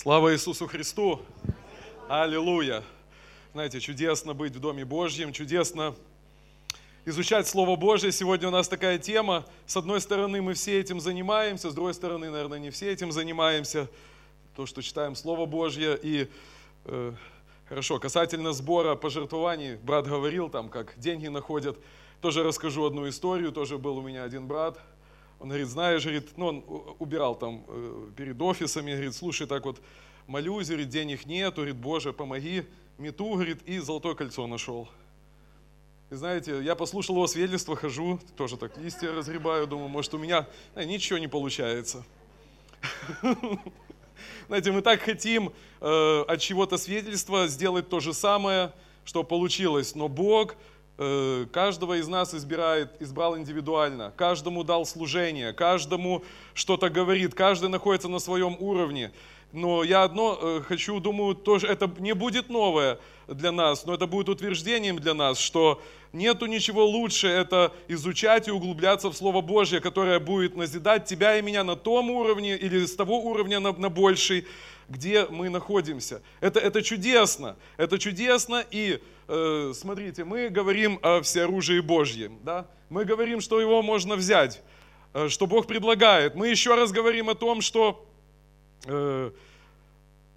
Слава Иисусу Христу! Аллилуйя! Знаете, чудесно быть в Доме Божьем, чудесно изучать Слово Божье. Сегодня у нас такая тема. С одной стороны, мы все этим занимаемся, с другой стороны, наверное, не все этим занимаемся. То, что читаем Слово Божье. И э, хорошо, касательно сбора пожертвований, брат говорил там, как деньги находят. Тоже расскажу одну историю. Тоже был у меня один брат, он говорит, знаешь, говорит, ну он убирал там э, перед офисами, говорит, слушай, так вот молюсь, говорит, денег нет, говорит, Боже, помоги, мету, говорит, и золотое кольцо нашел. И знаете, я послушал его свидетельство, хожу, тоже так листья разгребаю, думаю, может у меня э, ничего не получается. Знаете, мы так хотим э, от чего-то свидетельства сделать то же самое, что получилось, но Бог каждого из нас избирает, избрал индивидуально, каждому дал служение, каждому что-то говорит, каждый находится на своем уровне. Но я одно э, хочу, думаю, тоже это не будет новое для нас, но это будет утверждением для нас, что нету ничего лучше, это изучать и углубляться в Слово Божье, которое будет назидать тебя и меня на том уровне или с того уровня на, на больший, где мы находимся. Это, это чудесно, это чудесно, и э, смотрите, мы говорим о всеоружии Божьем, да? мы говорим, что его можно взять, э, что Бог предлагает. Мы еще раз говорим о том, что, э,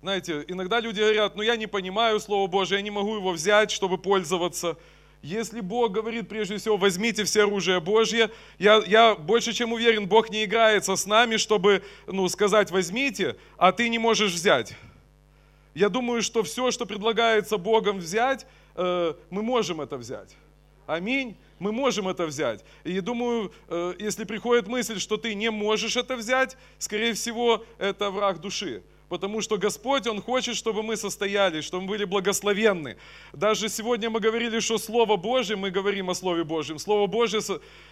знаете, иногда люди говорят, ну я не понимаю Слово Божье, я не могу его взять, чтобы пользоваться. Если Бог говорит, прежде всего, возьмите все оружие Божье, я, я больше чем уверен, Бог не играется с нами, чтобы ну, сказать, возьмите, а ты не можешь взять. Я думаю, что все, что предлагается Богом взять, э, мы можем это взять. Аминь. Мы можем это взять. И думаю, э, если приходит мысль, что ты не можешь это взять, скорее всего, это враг души потому что Господь, Он хочет, чтобы мы состоялись, чтобы мы были благословенны. Даже сегодня мы говорили, что Слово Божье, мы говорим о Слове Божьем, Слово Божье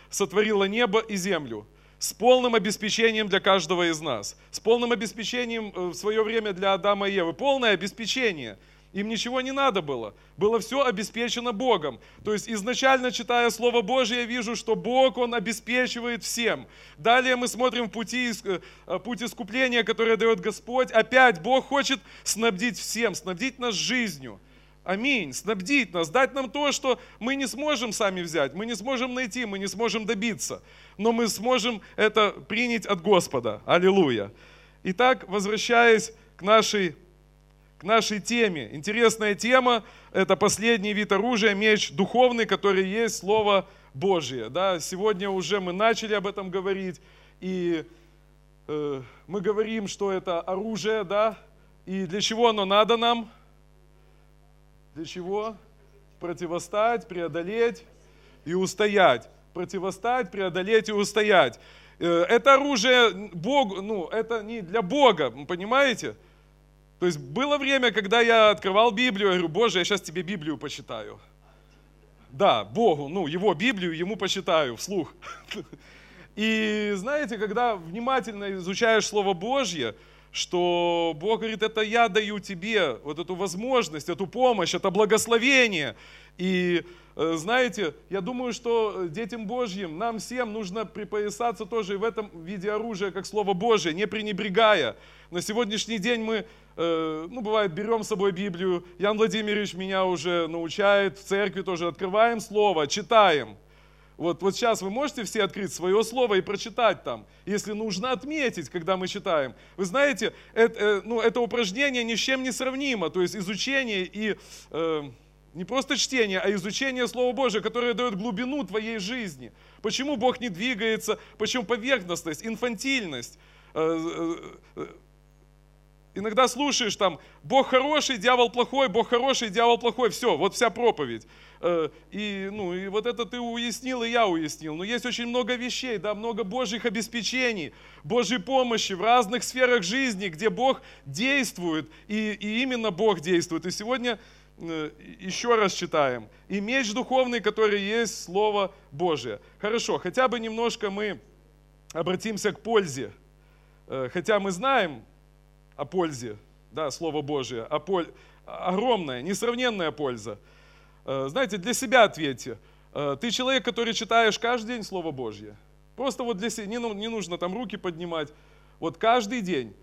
сотворило небо и землю с полным обеспечением для каждого из нас, с полным обеспечением э, в свое время для Адама и Евы, полное обеспечение – им ничего не надо было. Было все обеспечено Богом. То есть изначально, читая Слово Божье, я вижу, что Бог, Он обеспечивает всем. Далее мы смотрим пути, э, путь искупления, который дает Господь. Опять Бог хочет снабдить всем, снабдить нас жизнью. Аминь. Снабдить нас, дать нам то, что мы не сможем сами взять, мы не сможем найти, мы не сможем добиться. Но мы сможем это принять от Господа. Аллилуйя. Итак, возвращаясь к нашей к нашей теме. Интересная тема – это последний вид оружия, меч духовный, который есть Слово Божье. Да, сегодня уже мы начали об этом говорить, и э, мы говорим, что это оружие, да, и для чего оно надо нам? Для чего? Противостать, преодолеть и устоять. Противостать, преодолеть и устоять. Э, это оружие Богу, ну, это не для Бога, понимаете? То есть было время, когда я открывал Библию, я говорю, Боже, я сейчас тебе Библию почитаю. Да, Богу, ну, его Библию ему почитаю вслух. И знаете, когда внимательно изучаешь Слово Божье, что Бог говорит, это я даю тебе вот эту возможность, эту помощь, это благословение. И Э, знаете, я думаю, что детям Божьим, нам всем нужно припоясаться тоже и в этом виде оружия, как Слово Божие, не пренебрегая. На сегодняшний день мы, э, ну, бывает, берем с собой Библию. Ян Владимирович меня уже научает, в церкви тоже открываем Слово, читаем. Вот, вот сейчас вы можете все открыть свое слово и прочитать там, если нужно отметить, когда мы читаем. Вы знаете, это, э, ну, это упражнение ни с чем не сравнимо, то есть изучение и... Э, не просто чтение, а изучение Слова Божьего, которое дает глубину твоей жизни. Почему Бог не двигается, почему поверхностность, инфантильность. Э, э, э, иногда слушаешь там, Бог хороший, дьявол плохой, Бог хороший, дьявол плохой. Все, вот вся проповедь. И, ну, и вот это ты уяснил, и я уяснил. Но есть очень много вещей, да, много Божьих обеспечений, Божьей помощи в разных сферах жизни, где Бог действует, и, и именно Бог действует. И сегодня Э, еще раз читаем. И меч духовный, который есть Слово Божие. Хорошо, хотя бы немножко мы обратимся к пользе. Э, хотя мы знаем о пользе, да, Слово Божие, о поль... огромная, несравненная польза. Э, знаете, для себя ответьте. Ты человек, который читаешь каждый день Слово Божье. Просто вот для себя, не, не нужно там руки поднимать. Вот каждый день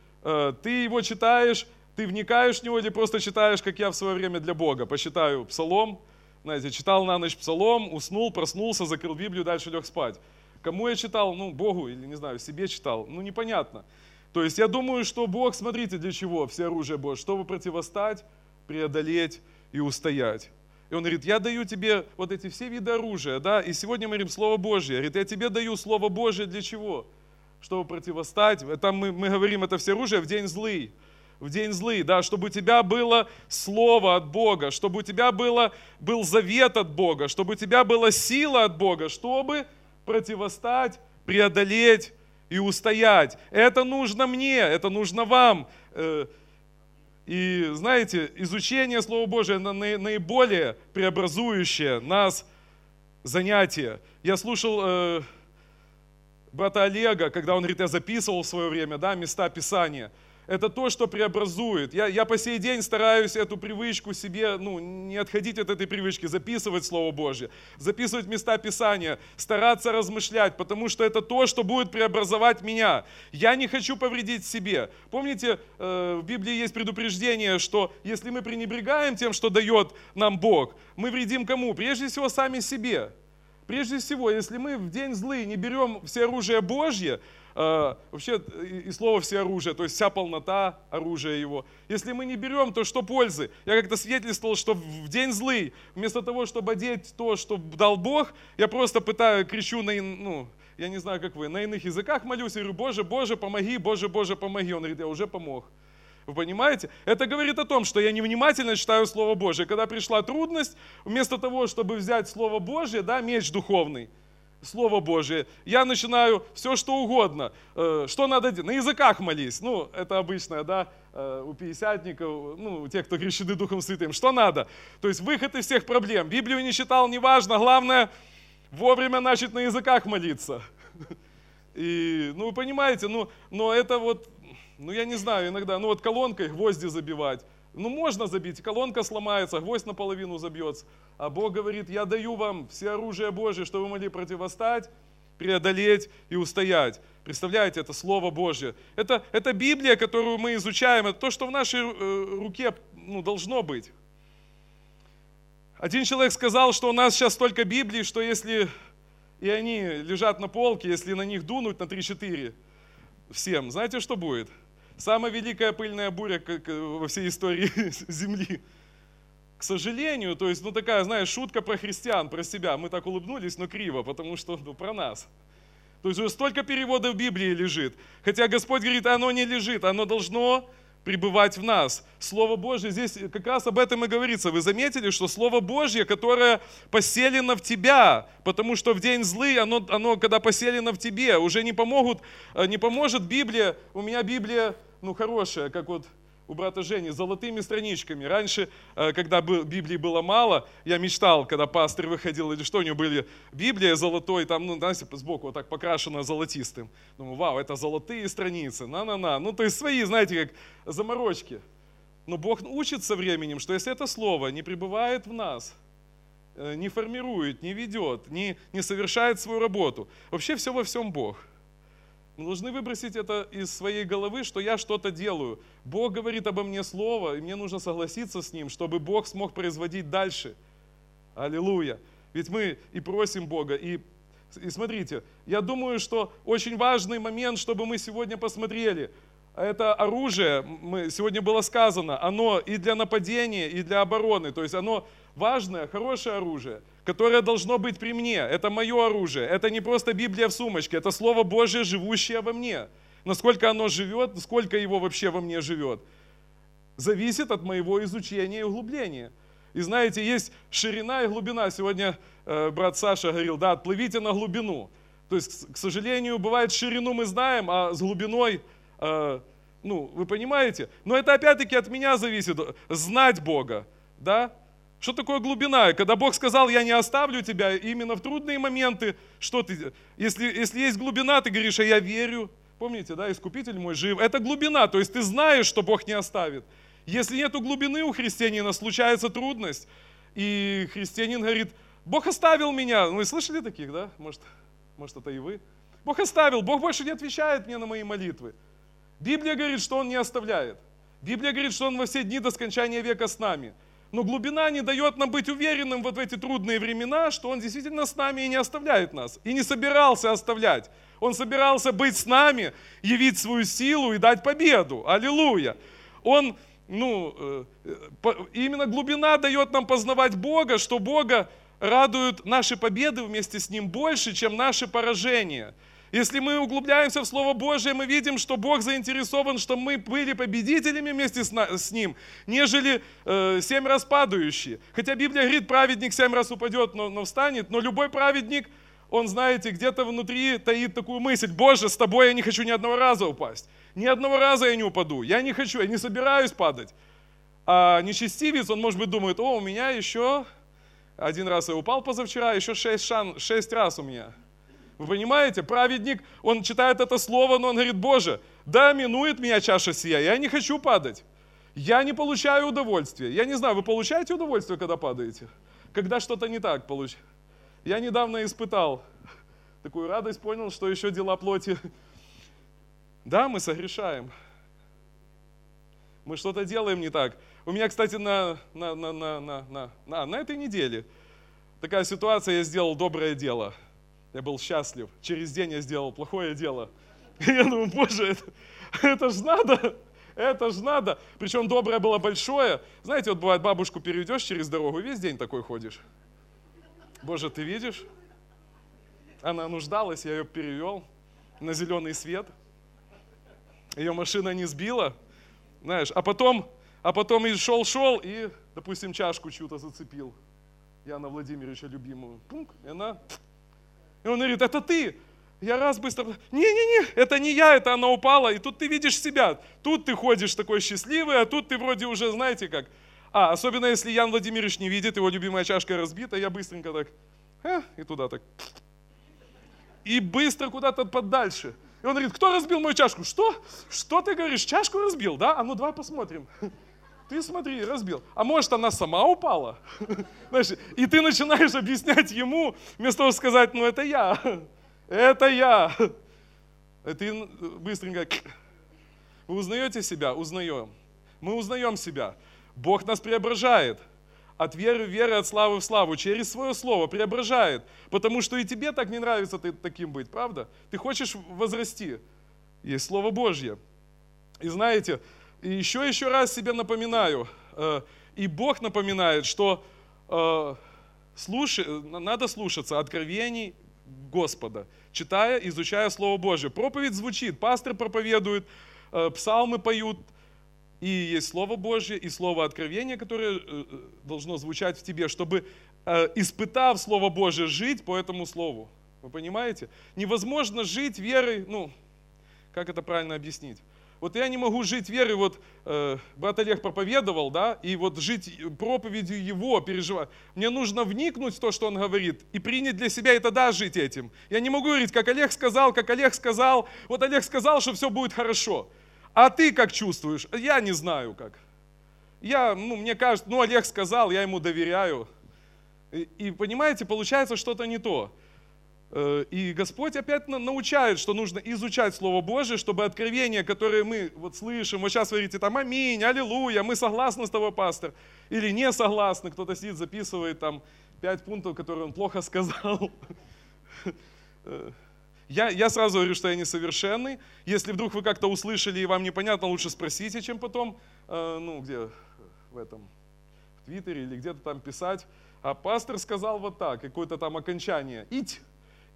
ты его читаешь, Ты вникаешь в него или просто читаешь, как я в свое время для Бога? Посчитаю псалом, знаете, читал на ночь псалом, уснул, проснулся, закрыл Библию, дальше лег спать. Кому я читал? Ну, Богу или, не знаю, себе читал? Ну, непонятно. То есть я думаю, что Бог, смотрите, для чего все оружие Божье, чтобы противостать, преодолеть и устоять. И он говорит, я даю тебе вот эти все виды оружия, да, и сегодня мы говорим Слово Божье. Говорит, я тебе даю Слово Божье для чего? Чтобы противостать. Там мы, мы говорим, это все оружие в день злый. В день злый, да, чтобы у тебя было Слово от Бога, чтобы у тебя было, был завет от Бога, чтобы у тебя была сила от Бога, чтобы противостать, преодолеть и устоять. Это нужно мне, это нужно вам. Э, и знаете, изучение Слова Божия наиболее преобразующее нас занятие. Я слушал э, брата Олега, когда он говорит, я записывал в свое время да, места Писания – это то, что преобразует. Я, я по сей день стараюсь эту привычку себе, ну, не отходить от этой привычки, записывать Слово Божье, записывать места Писания, стараться размышлять, потому что это то, что будет преобразовать меня. Я не хочу повредить себе. Помните, э, в Библии есть предупреждение, что если мы пренебрегаем тем, что дает нам Бог, мы вредим кому? Прежде всего сами себе. Прежде всего, если мы в день злый не берем все оружие Божье, а, вообще и слово все оружие, то есть вся полнота оружия его. Если мы не берем, то что пользы? Я как-то свидетельствовал, что в день злый, вместо того, чтобы одеть то, что дал Бог, я просто пытаю, кричу на, ну, я не знаю, как вы, на иных языках молюсь, и говорю, Боже, Боже, помоги, Боже, Боже, помоги. Он говорит, я уже помог. Вы понимаете? Это говорит о том, что я невнимательно читаю Слово Божье. Когда пришла трудность, вместо того, чтобы взять Слово Божье, да, меч духовный, Слово Божие, я начинаю все, что угодно. Э, что надо делать? На языках молись. Ну, это обычное, да, э, у пятидесятников, ну, у тех, кто крещены Духом Святым. Что надо? То есть выход из всех проблем. Библию не читал, неважно. Главное, вовремя начать на языках молиться. И, ну, вы понимаете, ну, но это вот, ну, я не знаю, иногда, ну, вот колонкой гвозди забивать. Ну, можно забить, колонка сломается, гвоздь наполовину забьется. А Бог говорит, я даю вам все оружие Божие, чтобы вы могли противостать, преодолеть и устоять. Представляете, это Слово Божье. Это, это Библия, которую мы изучаем, это то, что в нашей э, руке ну, должно быть. Один человек сказал, что у нас сейчас столько Библий, что если и они лежат на полке, если на них дунуть на 3-4 всем, знаете, что будет? Самая великая пыльная буря во всей истории Земли. К сожалению, то есть, ну такая, знаешь, шутка про христиан, про себя. Мы так улыбнулись, но криво, потому что ну, про нас. То есть уже столько переводов Библии лежит. Хотя Господь говорит, оно не лежит, оно должно пребывать в нас. Слово Божье, здесь как раз об этом и говорится. Вы заметили, что Слово Божье, которое поселено в тебя, потому что в день злый, оно, оно когда поселено в тебе, уже не помогут, э, не поможет Библия. У меня Библия, ну, хорошая, как вот у брата Жени золотыми страничками. Раньше, э, когда Библии было мало, я мечтал, когда пастор выходил или что, у него были Библия золотой, там, ну, знаете, сбоку вот так покрашена золотистым. Думаю, вау, это золотые страницы, на-на-на. Ну, то есть свои, знаете, как заморочки. Но Бог учит со временем, что если это слово не пребывает в нас, э, не формирует, не ведет, не, не совершает свою работу, вообще все во всем Бог – мы должны выбросить это из своей головы, что я что-то делаю. Бог говорит обо мне слово, и мне нужно согласиться с Ним, чтобы Бог смог производить дальше. Аллилуйя. Ведь мы и просим Бога, и, и смотрите, я думаю, что очень важный момент, чтобы мы сегодня посмотрели, это оружие, мы, сегодня было сказано, оно и для нападения, и для обороны, то есть оно важное, хорошее оружие – которое должно быть при мне. Это мое оружие. Это не просто Библия в сумочке, это Слово Божье, живущее во мне. Насколько оно живет, сколько его вообще во мне живет, зависит от моего изучения и углубления. И знаете, есть ширина и глубина. Сегодня э, брат Саша говорил, да, отплывите на глубину. То есть, к сожалению, бывает ширину мы знаем, а с глубиной, э, ну, вы понимаете? Но это опять-таки от меня зависит, знать Бога, да? Что такое глубина? Когда Бог сказал, я не оставлю тебя, именно в трудные моменты, что ты, если, если есть глубина, ты говоришь, а я верю. Помните, да, искупитель мой жив. Это глубина, то есть ты знаешь, что Бог не оставит. Если нет глубины у христианина, случается трудность. И христианин говорит, Бог оставил меня. Вы слышали таких, да? Может, может это и вы? Бог оставил, Бог больше не отвечает мне на мои молитвы. Библия говорит, что Он не оставляет. Библия говорит, что Он во все дни до скончания века с нами. Но глубина не дает нам быть уверенным вот в эти трудные времена, что Он действительно с нами и не оставляет нас. И не собирался оставлять. Он собирался быть с нами, явить свою силу и дать победу. Аллилуйя. Он, ну, э, э, именно глубина дает нам познавать Бога, что Бога радуют наши победы вместе с Ним больше, чем наши поражения. Если мы углубляемся в Слово Божие, мы видим, что Бог заинтересован, что мы были победителями вместе с, с Ним, нежели э, семь раз падающие. Хотя Библия говорит, праведник семь раз упадет, но, но встанет, но любой праведник, он, знаете, где-то внутри таит такую мысль, Боже, с тобой я не хочу ни одного раза упасть. Ни одного раза я не упаду. Я не хочу, я не собираюсь падать. А нечестивец, он, может быть, думает, о, у меня еще один раз я упал позавчера, еще шесть, шан, шесть раз у меня. Вы понимаете, праведник, он читает это слово, но он говорит, Боже, да минует меня чаша сия, я не хочу падать. Я не получаю удовольствия. Я не знаю, вы получаете удовольствие, когда падаете? Когда что-то не так получается? Я недавно испытал такую радость, понял, что еще дела плоти. Да, мы согрешаем. Мы что-то делаем не так. У меня, кстати, на, на, на, на, на, на, на, на этой неделе такая ситуация, я сделал доброе дело – я был счастлив. Через день я сделал плохое дело. И я думаю, боже, это, это ж надо, это ж надо. Причем доброе было большое. Знаете, вот бывает, бабушку переведешь через дорогу, весь день такой ходишь. Боже, ты видишь? Она нуждалась, я ее перевел на зеленый свет. Ее машина не сбила, знаешь, а потом, а потом и шел-шел и, допустим, чашку чью-то зацепил. Яна Владимировича любимую. Пунк, и она и он говорит, это ты. Я раз быстро, не-не-не, это не я, это она упала. И тут ты видишь себя. Тут ты ходишь такой счастливый, а тут ты вроде уже, знаете как. А, особенно если Ян Владимирович не видит, его любимая чашка разбита, я быстренько так, э, и туда так. И быстро куда-то подальше. И он говорит, кто разбил мою чашку? Что? Что ты говоришь? Чашку разбил, да? А ну давай посмотрим. Ты смотри, разбил. А может, она сама упала? Знаешь, и ты начинаешь объяснять ему, вместо того, сказать, ну это я, это я. И ты быстренько, вы узнаете себя? Узнаем. Мы узнаем себя. Бог нас преображает. От веры в веру, от славы в славу, через свое слово преображает. Потому что и тебе так не нравится ты таким быть, правда? Ты хочешь возрасти. Есть Слово Божье. И знаете, и еще, еще раз себе напоминаю, э, и Бог напоминает, что э, слушай, надо слушаться откровений Господа, читая, изучая Слово Божье. Проповедь звучит, пастор проповедует, э, псалмы поют, и есть Слово Божье, и Слово откровения, которое должно звучать в тебе, чтобы, испытав Слово Божье, жить по этому Слову. Вы понимаете? Невозможно жить верой, ну, как это правильно объяснить? Вот я не могу жить верой, вот э, брат Олег проповедовал, да, и вот жить проповедью его, переживать. Мне нужно вникнуть в то, что он говорит, и принять для себя и тогда жить этим. Я не могу говорить, как Олег сказал, как Олег сказал. Вот Олег сказал, что все будет хорошо. А ты как чувствуешь? Я не знаю как. Я, ну, мне кажется, ну, Олег сказал, я ему доверяю. И, и понимаете, получается что-то не то. Э, и Господь опять научает, что нужно изучать Слово Божие, чтобы откровения, которые мы вот слышим, вот сейчас вы говорите там аминь, аллилуйя, мы согласны с тобой, пастор, или не согласны, кто-то сидит, записывает там пять пунктов, которые он плохо сказал. Э, я, я сразу говорю, что я несовершенный. Если вдруг вы как-то услышали и вам непонятно, лучше спросите, чем потом, э, ну, где в этом, в Твиттере или где-то там писать. А пастор сказал вот так, какое-то там окончание. Ить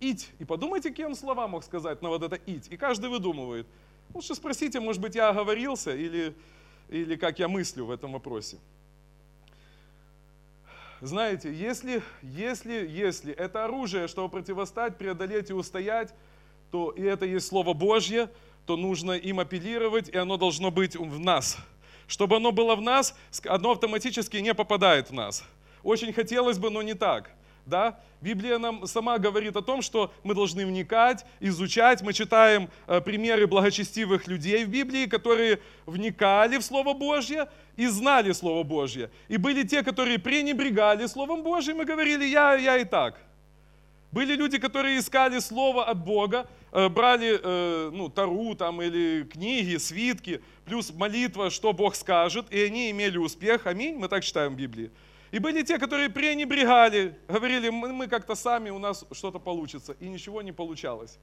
ить. И подумайте, какие слова мог сказать на вот это ить. И каждый выдумывает. Лучше спросите, может быть, я оговорился или, или как я мыслю в этом вопросе. Знаете, если, если, если это оружие, чтобы противостать, преодолеть и устоять, то и это есть Слово Божье, то нужно им апеллировать, и оно должно быть в нас. Чтобы оно было в нас, оно автоматически не попадает в нас. Очень хотелось бы, но не так да? Библия нам сама говорит о том, что мы должны вникать, изучать. Мы читаем э, примеры благочестивых людей в Библии, которые вникали в Слово Божье и знали Слово Божье. И были те, которые пренебрегали Словом Божьим и говорили, я, я и так. Были люди, которые искали Слово от Бога, э, брали э, ну, Тару там, или книги, свитки, плюс молитва, что Бог скажет, и они имели успех. Аминь, мы так читаем в Библии. И были те, которые пренебрегали, говорили, мы, мы как-то сами, у нас что-то получится. И ничего не получалось.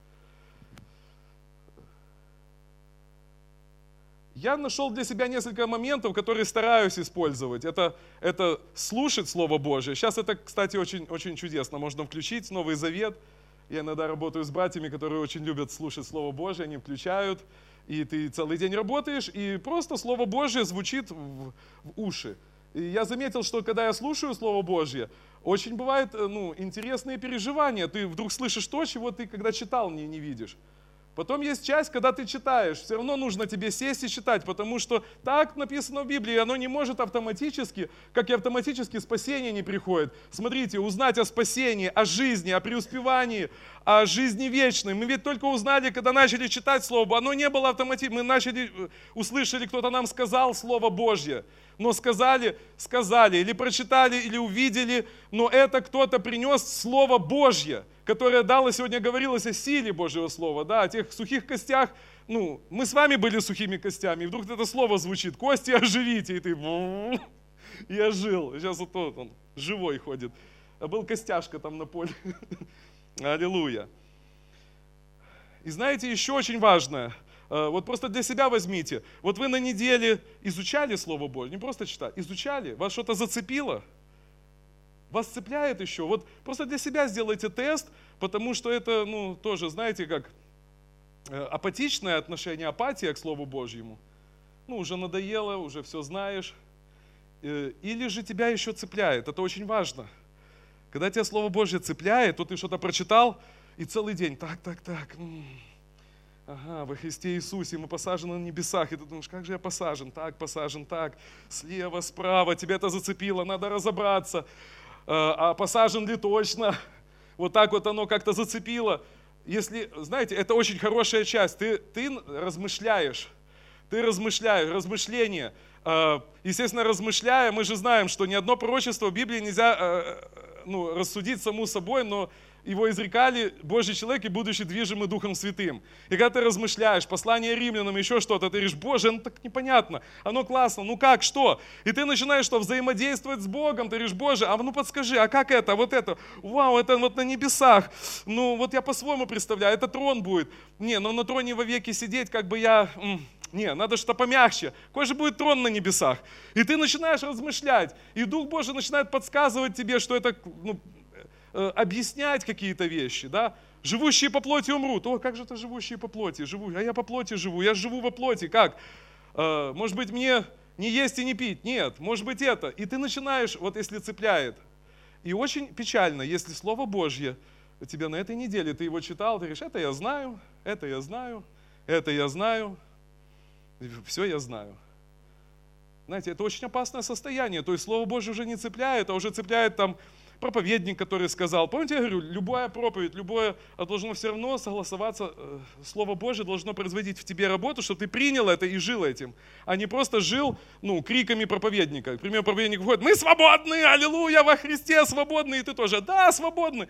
Я нашел для себя несколько моментов, которые стараюсь использовать. Это, это слушать Слово Божье. Сейчас это, кстати, очень, очень чудесно. Можно включить Новый Завет. Я иногда работаю с братьями, которые очень любят слушать Слово Божье. Они включают, и ты целый день работаешь, и просто Слово Божье звучит в, в уши. Я заметил, что когда я слушаю Слово Божье, очень бывают э, ну, интересные переживания. Ты вдруг слышишь то, чего ты когда читал не, не видишь. Потом есть часть, когда ты читаешь, все равно нужно тебе сесть и читать, потому что так написано в Библии, оно не может автоматически, как и автоматически спасение не приходит. Смотрите, узнать о спасении, о жизни, о преуспевании, о жизни вечной. Мы ведь только узнали, когда начали читать Слово, оно не было автоматически, мы начали, э, услышали, кто-то нам сказал Слово Божье. Но сказали, сказали, или прочитали, или увидели, но это кто-то принес Слово Божье, которое дало, сегодня говорилось о силе Божьего Слова, да, о тех сухих костях, ну, мы с вами были сухими костями, и вдруг это слово звучит, кости оживите, и ты, я жил, сейчас вот он, живой ходит, а был костяшка там на поле, аллилуйя. И знаете, еще очень важное – Э, вот просто для себя возьмите. Вот вы на неделе изучали Слово Божье, не просто читали, изучали, вас что-то зацепило, вас цепляет еще. Вот просто для себя сделайте тест, потому что это, ну, тоже, знаете, как э, апатичное отношение, апатия к Слову Божьему. Ну, уже надоело, уже все знаешь. Э, или же тебя еще цепляет, это очень важно. Когда тебя Слово Божье цепляет, то ты что-то прочитал, и целый день так, так, так, ага, во Христе Иисусе мы посажены на небесах, и ты думаешь, как же я посажен, так, посажен, так, слева, справа, тебя это зацепило, надо разобраться, а, а посажен ли точно, вот так вот оно как-то зацепило. Если, знаете, это очень хорошая часть, ты, ты размышляешь, ты размышляешь, размышление. А, естественно, размышляя, мы же знаем, что ни одно пророчество в Библии нельзя а, ну, рассудить саму собой, но его изрекали Божий человек и будущий движимый Духом Святым. И когда ты размышляешь, послание римлянам, еще что-то, ты говоришь, Боже, ну так непонятно, оно классно, ну как, что? И ты начинаешь что, взаимодействовать с Богом, ты говоришь, Боже, а ну подскажи, а как это, вот это, вау, это вот на небесах, ну вот я по-своему представляю, это трон будет. Не, но на троне вовеки сидеть, как бы я, не, надо что помягче. Какой же будет трон на небесах? И ты начинаешь размышлять, и Дух Божий начинает подсказывать тебе, что это ну, Э, объяснять какие-то вещи, да, живущие по плоти умрут. О, как же это живущие по плоти? Живу, а я по плоти живу, я живу во плоти. Как? Э, может быть, мне не есть и не пить? Нет, может быть это. И ты начинаешь, вот если цепляет. И очень печально, если Слово Божье тебя на этой неделе, ты его читал, ты говоришь, это я знаю, это я знаю, это я знаю, все я знаю. Знаете, это очень опасное состояние. То есть Слово Божье уже не цепляет, а уже цепляет там проповедник, который сказал. Помните, я говорю, любая проповедь, любое а должно все равно согласоваться, э, Слово Божье должно производить в тебе работу, чтобы ты принял это и жил этим, а не просто жил ну, криками проповедника. К примеру, проповедник входит, мы свободны, аллилуйя, во Христе свободны, и ты тоже, да, свободны.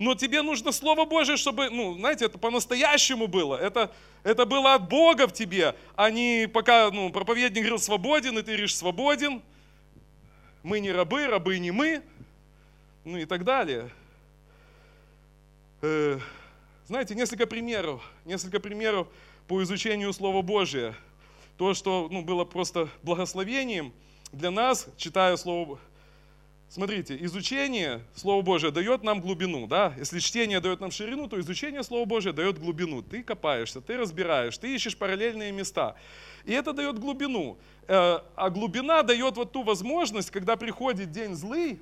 Но тебе нужно Слово Божье, чтобы, ну, знаете, это по-настоящему было. Это, это было от Бога в тебе, а не пока ну, проповедник говорил свободен, и ты говоришь свободен. Мы не рабы, рабы не мы ну и так далее. Э, знаете, несколько примеров, несколько примеров по изучению Слова Божия. То, что ну, было просто благословением для нас, читая Слово Смотрите, изучение Слова Божия дает нам глубину, да? Если чтение дает нам ширину, то изучение Слова Божия дает глубину. Ты копаешься, ты разбираешь, ты ищешь параллельные места. И это дает глубину. Э, а глубина дает вот ту возможность, когда приходит день злый,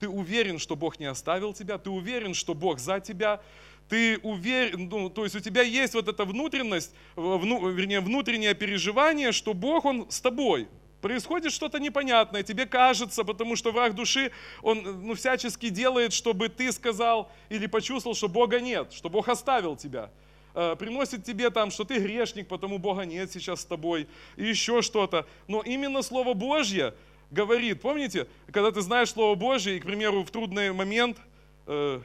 ты уверен, что Бог не оставил тебя, ты уверен, что Бог за тебя, ты уверен, ну, то есть у тебя есть вот эта внутренность, вну, вернее, внутреннее переживание, что Бог, Он с тобой. Происходит что-то непонятное, тебе кажется, потому что враг души, он ну, всячески делает, чтобы ты сказал или почувствовал, что Бога нет, что Бог оставил тебя э, приносит тебе там, что ты грешник, потому Бога нет сейчас с тобой, и еще что-то. Но именно Слово Божье, говорит. Помните, когда ты знаешь Слово Божье, и, к примеру, в трудный момент э,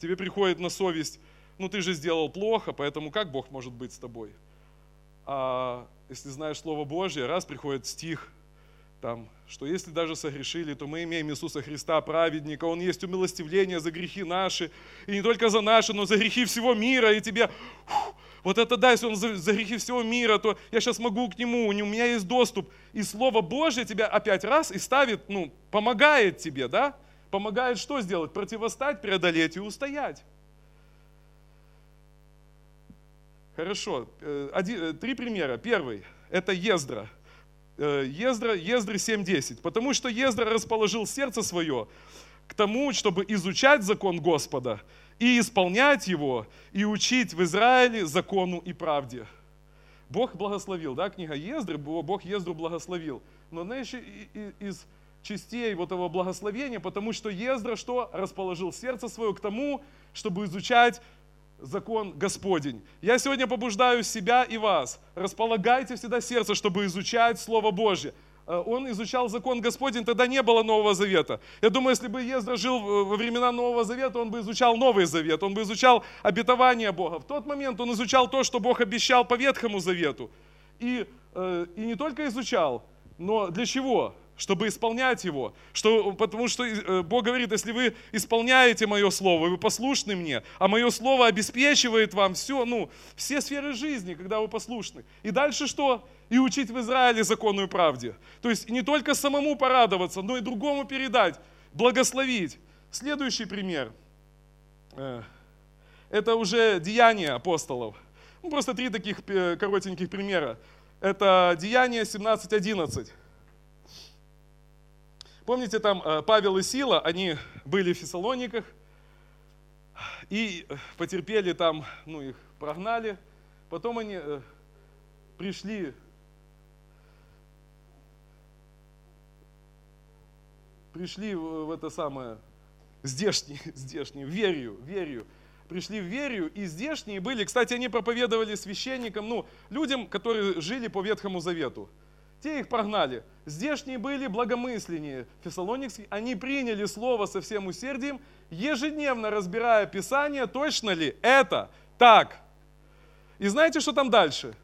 тебе приходит на совесть ну ты же сделал плохо, поэтому как Бог может быть с тобой? А если знаешь Слово Божье, раз приходит стих, там, что если даже согрешили, то мы имеем Иисуса Христа, праведника, Он есть умилостивление за грехи наши, и не только за наши, но за грехи всего мира, и тебе, фу, вот это да, если Он за, за грехи всего мира, то я сейчас могу к Нему, у меня есть доступ, и Слово Божье тебя опять раз и ставит, ну, помогает тебе, да, помогает что сделать? Противостать, преодолеть и устоять. Хорошо, э, Один, э, три примера. Первый – это Ездра – Э, Ездра, Ездры 7.10. Потому что Ездра расположил сердце свое к тому, чтобы изучать закон Господа и исполнять его, и учить в Израиле закону и правде. Бог благословил, да, книга Ездры, Бог Ездру благословил. Но знаешь, из частей вот этого благословения, потому что Ездра что? Расположил сердце свое к тому, чтобы изучать закон Господень. Я сегодня побуждаю себя и вас. Располагайте всегда сердце, чтобы изучать Слово Божье. Э, он изучал закон Господень, тогда не было Нового Завета. Я думаю, если бы Ездра жил во времена Нового Завета, он бы изучал Новый Завет, он бы изучал обетование Бога. В тот момент он изучал то, что Бог обещал по Ветхому Завету. И, э, и не только изучал, но для чего? Чтобы исполнять его. Что, потому что э, Бог говорит, если вы исполняете мое слово, вы послушны мне, а мое слово обеспечивает вам все, ну, все сферы жизни, когда вы послушны. И дальше что? И учить в Израиле закону и правде. То есть не только самому порадоваться, но и другому передать, благословить. Следующий пример. Э, это уже деяния апостолов. Ну, просто три таких э, коротеньких примера. Это Деяние 17.11. Помните, там э, Павел и Сила, они были в Фессалониках и потерпели там, ну их прогнали. Потом они э, пришли пришли в это самое, здешние, здешние, Верию, Верию, пришли в Верию, и здешние были, кстати, они проповедовали священникам, ну, людям, которые жили по Ветхому Завету. Те их прогнали. Здешние были благомысленнее. Фессалоникские, они приняли слово со всем усердием, ежедневно разбирая Писание, точно ли это так. И знаете, что там дальше?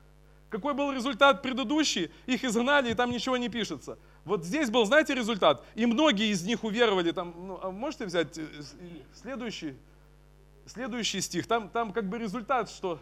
Какой был результат предыдущий? Их изгнали, и там ничего не пишется. Вот здесь был, знаете, результат? И многие из них уверовали. Там, ну, а можете взять э, следующий, следующий стих? Там, там как бы результат, что...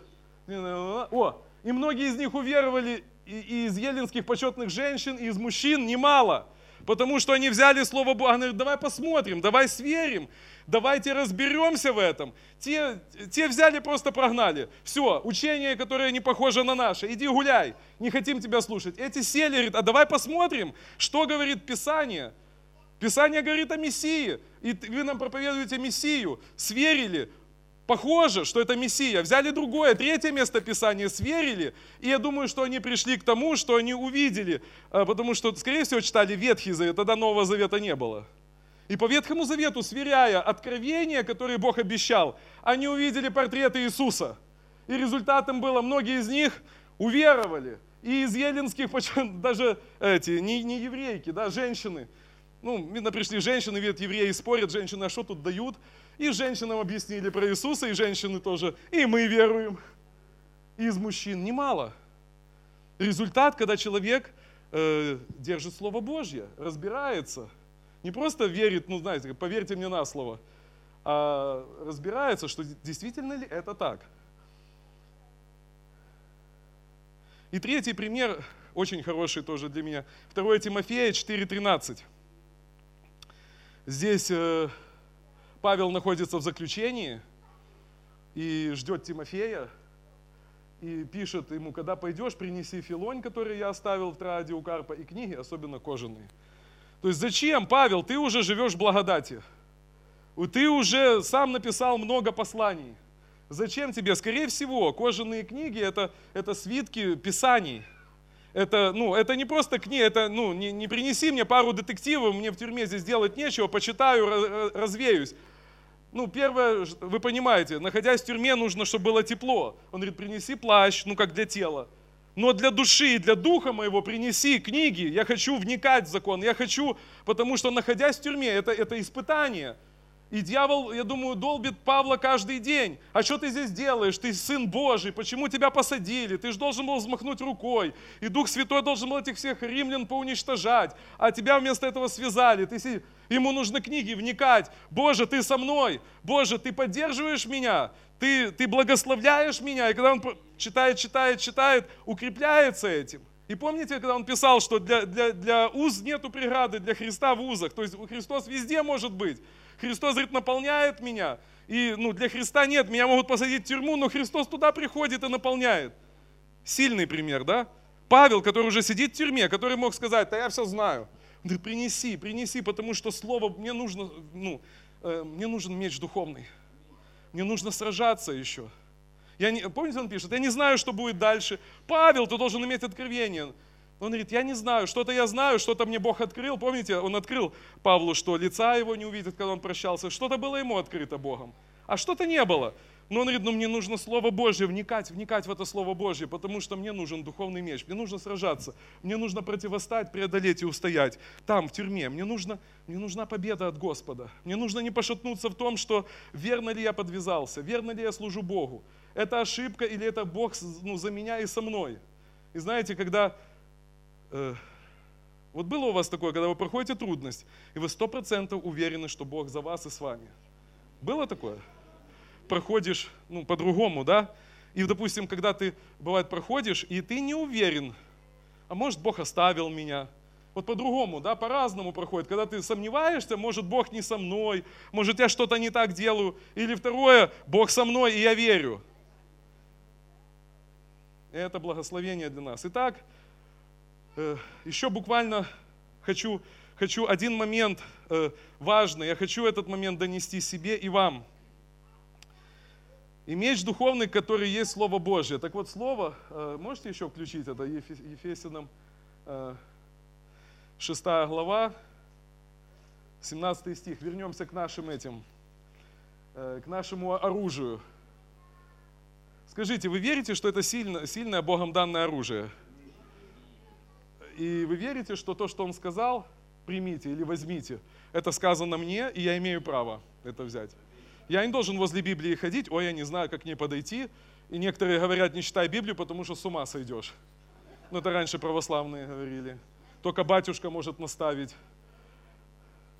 О, и многие из них уверовали и из еленских почетных женщин, и из мужчин немало. Потому что они взяли Слово Бога, говорят, давай посмотрим, давай сверим, давайте разберемся в этом. Те, те взяли, просто прогнали. Все, учение, которое не похоже на наше, иди гуляй, не хотим тебя слушать. Эти сели, говорят, а давай посмотрим, что говорит Писание. Писание говорит о Мессии, и вы нам проповедуете Мессию, сверили, Похоже, что это Мессия. Взяли другое, третье место Писания, сверили. И я думаю, что они пришли к тому, что они увидели. А, потому что, скорее всего, читали Ветхий Завет, тогда Нового Завета не было. И по Ветхому Завету, сверяя откровения, которые Бог обещал, они увидели портреты Иисуса. И результатом было, многие из них уверовали. И из еленских, даже эти, не, не еврейки, да, женщины. Ну, видно, пришли женщины, видят, евреи спорят, женщины, а что тут дают? И женщинам объяснили про Иисуса, и женщины тоже. И мы веруем. И из мужчин немало. Результат, когда человек э, держит Слово Божье, разбирается. Не просто верит, ну знаете, поверьте мне на слово, а разбирается, что действительно ли это так. И третий пример, очень хороший тоже для меня. 2 Тимофея 4.13. Здесь э, Павел находится в заключении и ждет Тимофея, и пишет ему, когда пойдешь, принеси филонь, который я оставил в Троаде у Карпа, и книги, особенно кожаные. То есть зачем, Павел, ты уже живешь в благодати. Ты уже сам написал много посланий. Зачем тебе? Скорее всего, кожаные книги это, это свитки писаний. Это, ну, это не просто книга, это, ну, не, не принеси мне пару детективов, мне в тюрьме здесь делать нечего, почитаю, развеюсь. Ну, первое, вы понимаете, находясь в тюрьме, нужно, чтобы было тепло. Он говорит, принеси плащ, ну, как для тела. Но для души и для духа моего принеси книги. Я хочу вникать в закон. Я хочу, потому что находясь в тюрьме, это, это испытание. И дьявол, я думаю, долбит Павла каждый день. А что ты здесь делаешь? Ты сын Божий, почему тебя посадили? Ты же должен был взмахнуть рукой. И Дух Святой должен был этих всех римлян поуничтожать. А тебя вместо этого связали. Ты си... Ему нужно книги вникать. Боже, ты со мной. Боже, ты поддерживаешь меня. Ты, ты благословляешь меня. И когда он читает, читает, читает, укрепляется этим. И помните, когда он писал, что для, для, для уз нету преграды, для Христа в узах. То есть Христос везде может быть. Христос, говорит, наполняет меня. И ну, для Христа нет, меня могут посадить в тюрьму, но Христос туда приходит и наполняет. Сильный пример, да? Павел, который уже сидит в тюрьме, который мог сказать, да я все знаю. Он говорит, принеси, принеси, потому что слово, мне нужно, ну, э, мне нужен меч духовный. Мне нужно сражаться еще. Я не, помните, он пишет, я не знаю, что будет дальше. Павел, ты должен иметь откровение. Он говорит, я не знаю, что-то я знаю, что-то мне Бог открыл. Помните, он открыл Павлу, что лица его не увидит, когда он прощался. Что-то было ему открыто Богом, а что-то не было. Но он говорит, ну мне нужно Слово Божье, вникать, вникать в это Слово Божье, потому что мне нужен духовный меч, мне нужно сражаться, мне нужно противостать, преодолеть и устоять. Там, в тюрьме, мне, нужно, мне нужна победа от Господа. Мне нужно не пошатнуться в том, что верно ли я подвязался, верно ли я служу Богу. Это ошибка или это Бог ну, за меня и со мной. И знаете, когда вот было у вас такое, когда вы проходите трудность, и вы сто процентов уверены, что Бог за вас и с вами? Было такое? Проходишь, ну, по-другому, да? И, допустим, когда ты, бывает, проходишь, и ты не уверен, а может, Бог оставил меня, вот по-другому, да, по-разному проходит. Когда ты сомневаешься, может, Бог не со мной, может, я что-то не так делаю. Или второе, Бог со мной, и я верю. Это благословение для нас. Итак, Э, еще буквально хочу, хочу один момент э, важный, я хочу этот момент донести себе и вам. И меч духовный, который есть Слово Божье. Так вот, Слово, э, можете еще включить это, Ефесянам 6 глава, 17 стих. Вернемся к нашим этим, к нашему оружию. Скажите, вы верите, что это сильно, сильное Богом данное оружие? И вы верите, что то, что он сказал, примите или возьмите. Это сказано мне, и я имею право это взять. Я не должен возле Библии ходить, ой, я не знаю, как к ней подойти. И некоторые говорят, не читай Библию, потому что с ума сойдешь. Ну, это раньше православные говорили. Только батюшка может наставить.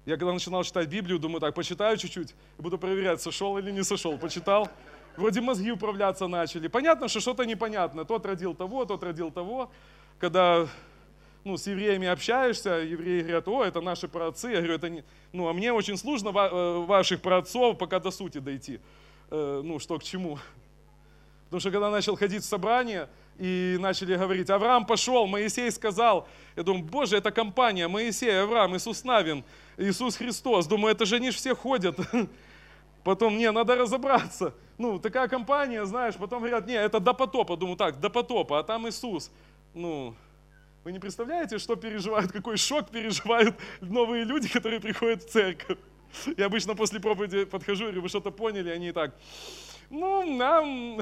Я когда начинал читать Библию, думаю, так, почитаю чуть-чуть, и буду проверять, сошел или не сошел. Почитал, вроде мозги управляться начали. Понятно, что что-то непонятно. Тот родил того, тот родил того. Когда ну, с евреями общаешься, евреи говорят, о, это наши праотцы. Я говорю, это не... Ну, а мне очень сложно э, ваших праотцов пока до сути дойти. Э, ну, что к чему. Потому что когда начал ходить в собрание, и начали говорить, Авраам пошел, Моисей сказал. Я думаю, боже, это компания, Моисей, Авраам, Иисус Навин, Иисус Христос. Думаю, это же же все ходят. Потом, не, надо разобраться. Ну, такая компания, знаешь, потом говорят, не, это до потопа. Думаю, так, до потопа, а там Иисус. Ну, вы не представляете, что переживают, какой шок переживают новые люди, которые приходят в церковь. Я обычно после проповеди подхожу говорю, вы что-то поняли, они и так, ну, нам...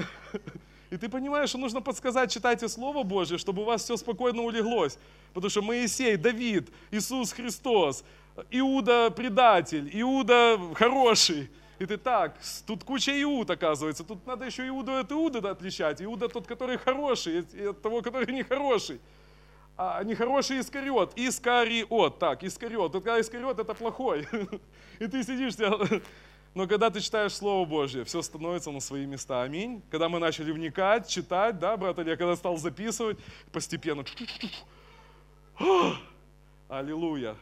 И ты понимаешь, что нужно подсказать, читайте Слово Божье, чтобы у вас все спокойно улеглось. Потому что Моисей, Давид, Иисус Христос, Иуда предатель, Иуда хороший. И ты так, тут куча Иуд оказывается, тут надо еще Иуду от Иуда отличать. Иуда тот, который хороший, и от того, который нехороший а нехороший Искариот. Искариот, так, Искариот. Вот когда Искариот, это плохой. И ты сидишь, но когда ты читаешь Слово Божье, все становится на свои места. Аминь. Когда мы начали вникать, читать, да, брат Илья, когда стал записывать, постепенно. Аллилуйя.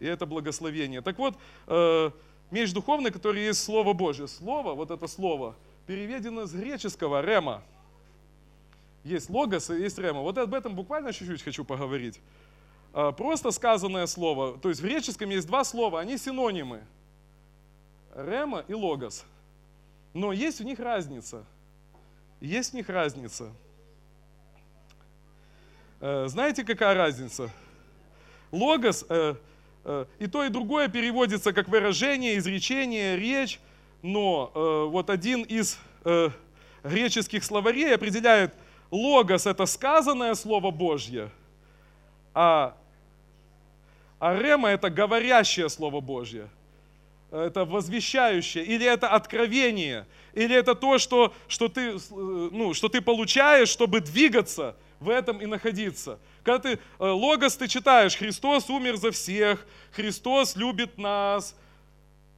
И это благословение. Так вот, э, меч духовный, который есть Слово Божье. Слово, вот это слово, переведено с греческого рема. Есть логос и есть рема. Вот об этом буквально чуть-чуть хочу поговорить. А, просто сказанное слово, то есть в греческом есть два слова, они синонимы. Рема и логос. Но есть в них разница. Есть в них разница. Э, знаете, какая разница? Логос э, э, и то, и другое переводится как выражение, изречение, речь, но вот один из греческих словарей определяет Логос – это сказанное Слово Божье, а, а рема – это говорящее Слово Божье. это возвещающее, или это откровение, или это то, что, что, ты, ну, что ты получаешь, чтобы двигаться в этом и находиться. Когда ты логос ты читаешь, Христос умер за всех, Христос любит нас.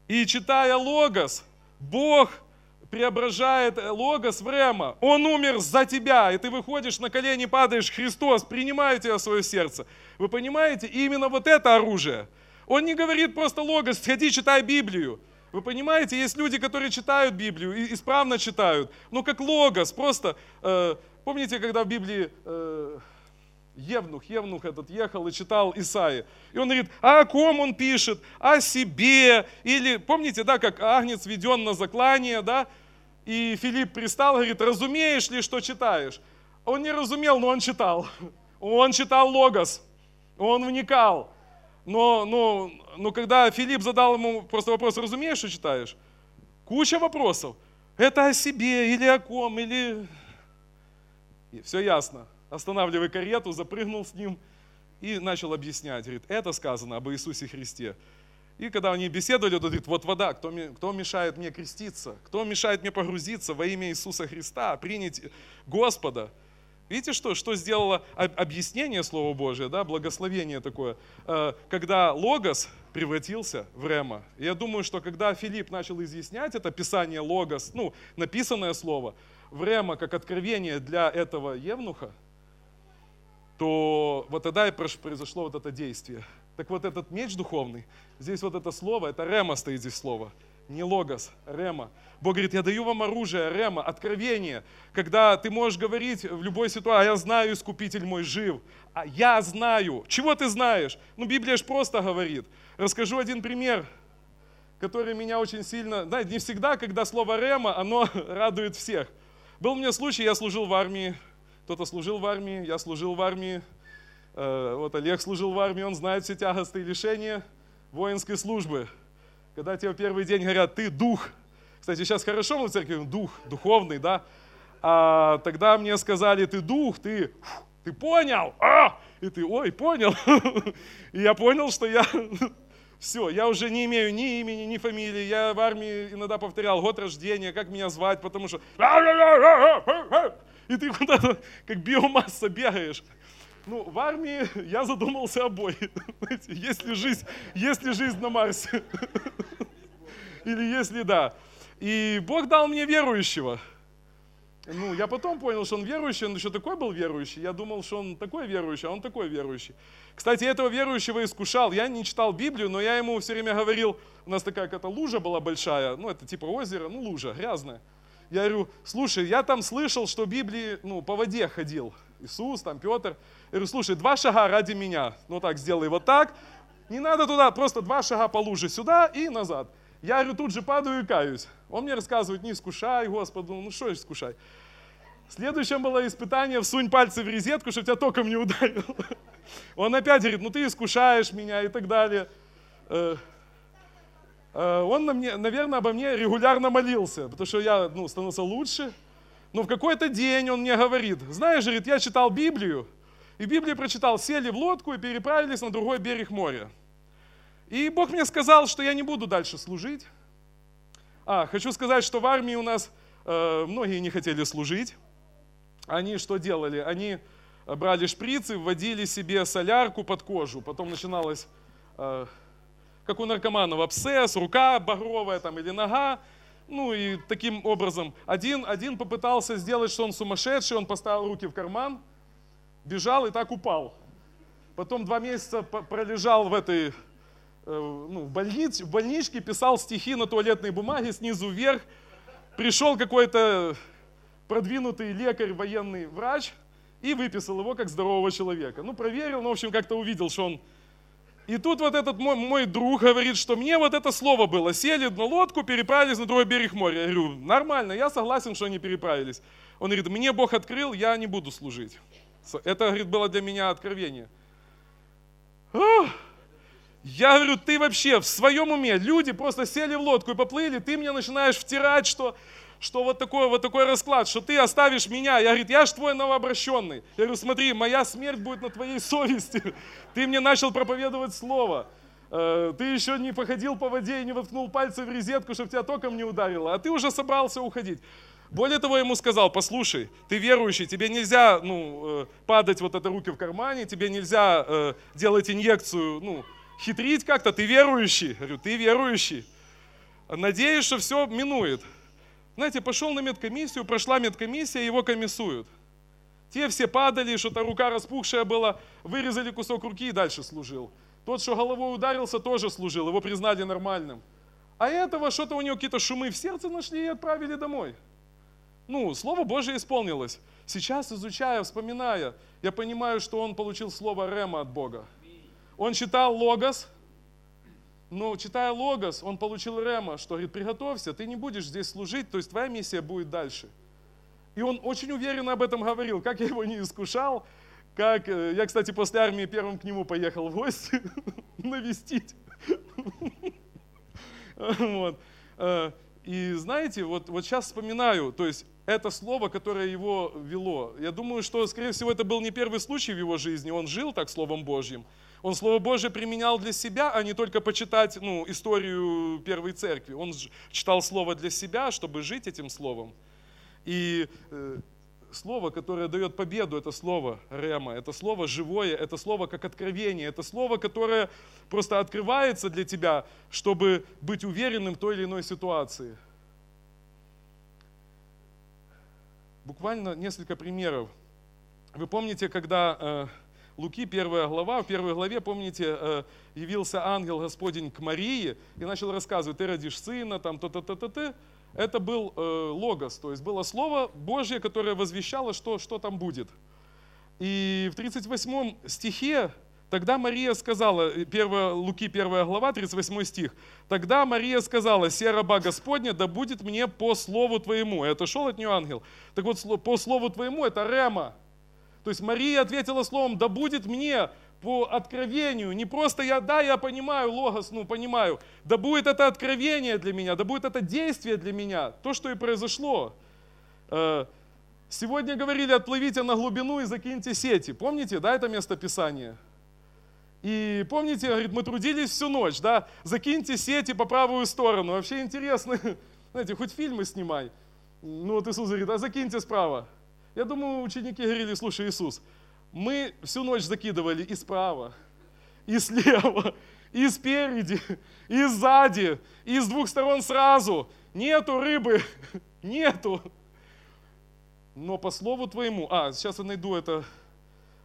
И читая логос, Бог преображает логос в рема. Он умер за тебя, и ты выходишь на колени, падаешь, Христос, принимаю тебя в свое сердце. Вы понимаете? И именно вот это оружие. Он не говорит просто логос, сходи, читай Библию. Вы понимаете, есть люди, которые читают Библию и исправно читают, ну как логос, просто, э, помните, когда в Библии э, Евнух, Евнух этот ехал и читал Исаи. И он говорит, а о ком он пишет? О себе. Или, помните, да, как агнец веден на заклание, да? И Филипп пристал, говорит, разумеешь ли, что читаешь? Он не разумел, но он читал. Он читал Логос, он вникал. Но, но, но когда Филипп задал ему просто вопрос, разумеешь, что читаешь? Куча вопросов. Это о себе или о ком, или... И все ясно. Останавливай карету, запрыгнул с ним и начал объяснять. Говорит, это сказано об Иисусе Христе. И когда они беседовали, он говорит, вот вода, кто, кто мешает мне креститься? Кто мешает мне погрузиться во имя Иисуса Христа, принять Господа? Видите, что, что сделало объяснение Слова Божия, да, благословение такое, э, когда Логос превратился в Рема. Я думаю, что когда Филипп начал изъяснять это Писание Логос, ну, написанное слово, в Рема как откровение для этого Евнуха, то вот тогда и произошло вот это действие. Так вот этот меч духовный, здесь вот это слово, это рема стоит здесь слово, не логос, рема. Бог говорит, я даю вам оружие, рема, откровение, когда ты можешь говорить в любой ситуации, а я знаю, искупитель мой жив, а я знаю. Чего ты знаешь? Ну, Библия же просто говорит. Расскажу один пример, который меня очень сильно, знаете, не всегда, когда слово рема, оно радует всех. Был у меня случай, я служил в армии, кто-то служил в армии, я служил в армии, вот Олег служил в армии, он знает все тягости и лишения воинской службы. Когда тебе в первый день говорят, ты дух. Кстати, сейчас хорошо мы в церкви, дух, духовный, да? А тогда мне сказали, ты дух, ты, ты понял? А! И ты, ой, понял. И я понял, что я все, я уже не имею ни имени, ни фамилии. Я в армии иногда повторял год рождения, как меня звать, потому что... И ты куда-то как биомасса бегаешь. Ну, в армии я задумался о бое. Есть ли жизнь, есть ли жизнь на Марсе? Или если да. И Бог дал мне верующего. Ну, я потом понял, что он верующий, он еще такой был верующий. Я думал, что он такой верующий, а он такой верующий. Кстати, этого верующего искушал. Я не читал Библию, но я ему все время говорил, у нас такая какая-то лужа была большая, ну, это типа озеро, ну, лужа, грязная. Я говорю, слушай, я там слышал, что Библии, ну, по воде ходил. Иисус, там Петр. Я говорю, слушай, два шага ради меня. Ну так, сделай вот так. Не надо туда, просто два шага по луже сюда и назад. Я говорю, тут же падаю и каюсь. Он мне рассказывает, не искушай, Господу, ну что искушай. Следующее было испытание, всунь пальцы в резетку, чтобы тебя током не ударил. Он опять говорит, ну ты искушаешь меня и так далее. Э, э, он, на мне, наверное, обо мне регулярно молился, потому что я ну, становился лучше. Но в какой-то день он мне говорит, знаешь, говорит, я читал Библию, и в Библии прочитал, сели в лодку и переправились на другой берег моря. И Бог мне сказал, что я не буду дальше служить. А, хочу сказать, что в армии у нас э, многие не хотели служить. Они что делали? Они брали шприцы, вводили себе солярку под кожу. Потом начиналось, э, как у наркоманов, абсцесс, рука багровая там, или нога. Ну и таким образом, один, один попытался сделать, что он сумасшедший, он поставил руки в карман, бежал и так упал. Потом два месяца пролежал в этой, э, ну, в, больниц, в больничке, писал стихи на туалетной бумаге снизу вверх. Пришел какой-то продвинутый лекарь, военный врач и выписал его как здорового человека. Ну, проверил, ну, в общем, как-то увидел, что он и тут вот этот мой, мой друг говорит, что мне вот это слово было. Сели на лодку, переправились на другой берег моря. Я говорю, нормально, я согласен, что они переправились. Он говорит, мне Бог открыл, я не буду служить. Это, говорит, было для меня откровение. Я говорю, ты вообще в своем уме, люди просто сели в лодку и поплыли, ты мне начинаешь втирать, что что вот такой, вот такой расклад, что ты оставишь меня. Я говорю, я же твой новообращенный. Я говорю, смотри, моя смерть будет на твоей совести. Ты мне начал проповедовать слово. Э, ты еще не походил по воде и не воткнул пальцы в резетку, чтобы тебя током не ударило, а ты уже собрался уходить. Более того, ему сказал, послушай, ты верующий, тебе нельзя ну, э, падать вот это руки в кармане, тебе нельзя э, делать инъекцию, ну, хитрить как-то, ты верующий. Говорю, ты верующий. Надеюсь, что все минует. Знаете, пошел на медкомиссию, прошла медкомиссия, его комиссуют. Те все падали, что-то рука распухшая была, вырезали кусок руки и дальше служил. Тот, что головой ударился, тоже служил, его признали нормальным. А этого что-то у него какие-то шумы в сердце нашли и отправили домой. Ну, Слово Божье исполнилось. Сейчас, изучая, вспоминая, я понимаю, что он получил слово Рема от Бога. Он читал Логос, но читая Логос, он получил Рема, что говорит, приготовься, ты не будешь здесь служить, то есть твоя миссия будет дальше. И он очень уверенно об этом говорил, как я его не искушал, как э, я, кстати, после армии первым к нему поехал в гости навестить. Э, и знаете, вот, вот сейчас вспоминаю, то есть это слово, которое его вело. Я думаю, что, скорее всего, это был не первый случай в его жизни. Он жил так Словом Божьим. Он Слово Божье применял для себя, а не только почитать ну, историю Первой Церкви. Он читал Слово для себя, чтобы жить этим Словом. И э, слово, которое дает победу, это слово Рема, это слово живое, это слово как откровение, это слово, которое просто открывается для тебя, чтобы быть уверенным в той или иной ситуации. Буквально несколько примеров. Вы помните, когда э, Луки, первая глава, в первой главе, помните, э, явился ангел Господень к Марии и начал рассказывать, ты родишь сына, там, то-то-то-то-то, это был э, логос, то есть было слово Божье, которое возвещало, что, что там будет. И в 38 стихе Тогда Мария сказала, 1, Луки 1 глава, 38 стих, «Тогда Мария сказала, се раба Господня, да будет мне по слову твоему». Это шел от нее ангел. Так вот, по слову твоему, это рема. То есть Мария ответила словом, да будет мне по откровению, не просто я, да, я понимаю, логос, ну, понимаю, да будет это откровение для меня, да будет это действие для меня, то, что и произошло. Э, сегодня говорили, отплывите на глубину и закиньте сети. Помните, да, это место Писания? И помните, говорит, мы трудились всю ночь, да, закиньте сети по правую сторону. Вообще интересно, знаете, хоть фильмы снимай. Ну вот Иисус говорит, а закиньте справа. Я думаю, ученики говорили, слушай, Иисус, мы всю ночь закидывали и справа, и слева, и спереди, и сзади, и с двух сторон сразу. Нету рыбы, нету. Но по слову твоему, а, сейчас я найду это,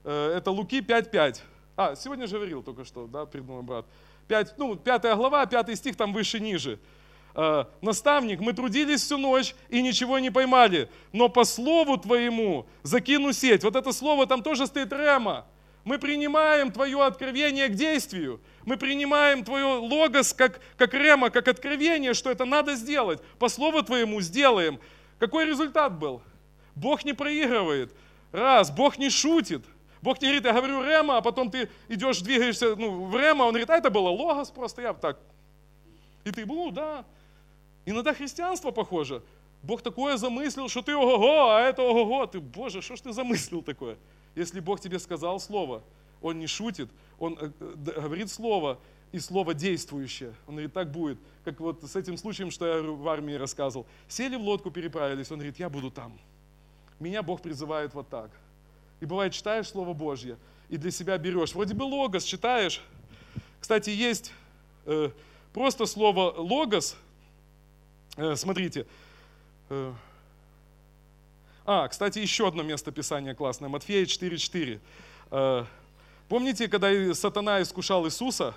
э, это Луки 5.5. А, сегодня же говорил только что, да, придумал брат. 5, ну, пятая глава, пятый стих, там выше-ниже. Э, наставник, мы трудились всю ночь и ничего не поймали, но по слову твоему закину сеть. Вот это слово там тоже стоит рема. Мы принимаем твое откровение к действию. Мы принимаем твое логос как, как рема, как откровение, что это надо сделать. По слову твоему сделаем. Какой результат был? Бог не проигрывает. Раз, Бог не шутит. Бог не говорит, я говорю рема, а потом ты идешь, двигаешься ну, в рема. Он говорит, а это было логос просто, я так. И ты, ну да, Иногда христианство похоже. Бог такое замыслил, что ты ого-го, а это ого-го. Ты, Боже, что ж ты замыслил такое? Если Бог тебе сказал слово, Он не шутит, Он э, говорит слово, и слово действующее. Он говорит, так будет. Как вот с этим случаем, что я в армии рассказывал. Сели в лодку, переправились, он говорит, я буду там. Меня Бог призывает вот так. И бывает, читаешь Слово Божье, и для себя берешь. Вроде бы логос читаешь. Кстати, есть э, просто слово логос, Э, смотрите. Э, а, кстати, еще одно место Писания классное. Матфея 4.4. Э, помните, когда сатана искушал Иисуса?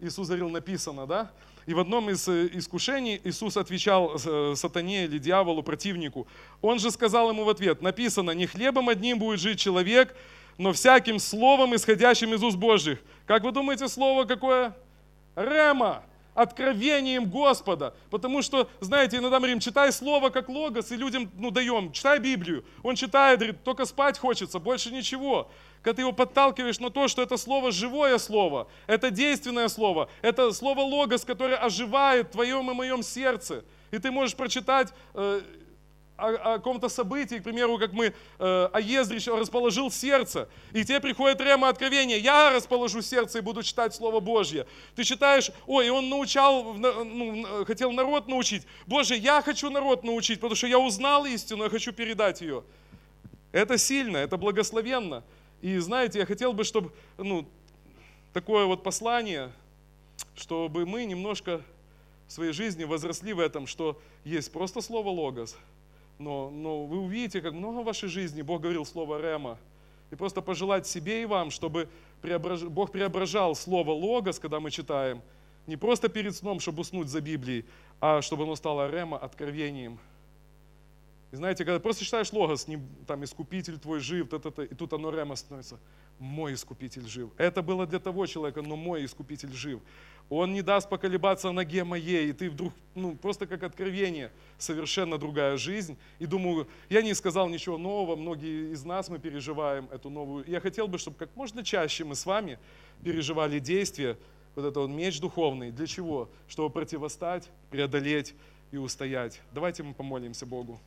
Иисус говорил, написано, да? И в одном из искушений Иисус отвечал сатане или дьяволу, противнику. Он же сказал ему в ответ, написано, не хлебом одним будет жить человек, но всяким словом, исходящим из уст Божьих. Как вы думаете, слово какое? Рема откровением Господа. Потому что, знаете, иногда мы говорим, читай слово как логос, и людям ну, даем, читай Библию. Он читает, говорит, только спать хочется, больше ничего. Когда ты его подталкиваешь на то, что это слово живое слово, это действенное слово, это слово логос, которое оживает в твоем и моем сердце. И ты можешь прочитать э, о, о каком-то событии, к примеру, как мы, э, о Ездрич расположил сердце, и тебе приходит рема откровение, я расположу сердце и буду читать Слово Божье. Ты читаешь, ой, он научал, ну, хотел народ научить. Боже, я хочу народ научить, потому что я узнал истину, я хочу передать ее. Это сильно, это благословенно. И знаете, я хотел бы, чтобы ну, такое вот послание, чтобы мы немножко в своей жизни возросли в этом, что есть просто слово «логос», но, но вы увидите, как много в вашей жизни Бог говорил слово «рема». И просто пожелать себе и вам, чтобы преображ... Бог преображал слово «логос», когда мы читаем, не просто перед сном, чтобы уснуть за Библией, а чтобы оно стало «рема» откровением. И знаете, когда просто читаешь «логос», не, там «искупитель твой жив», т -т -т, и тут оно «рема» становится «мой искупитель жив». Это было для того человека, но мой искупитель жив. Он не даст поколебаться ноге моей, и ты вдруг, ну, просто как откровение, совершенно другая жизнь. И думаю, я не сказал ничего нового, многие из нас мы переживаем эту новую. Я хотел бы, чтобы как можно чаще мы с вами переживали действие, вот этот вот меч духовный. Для чего? Чтобы противостать, преодолеть и устоять. Давайте мы помолимся Богу.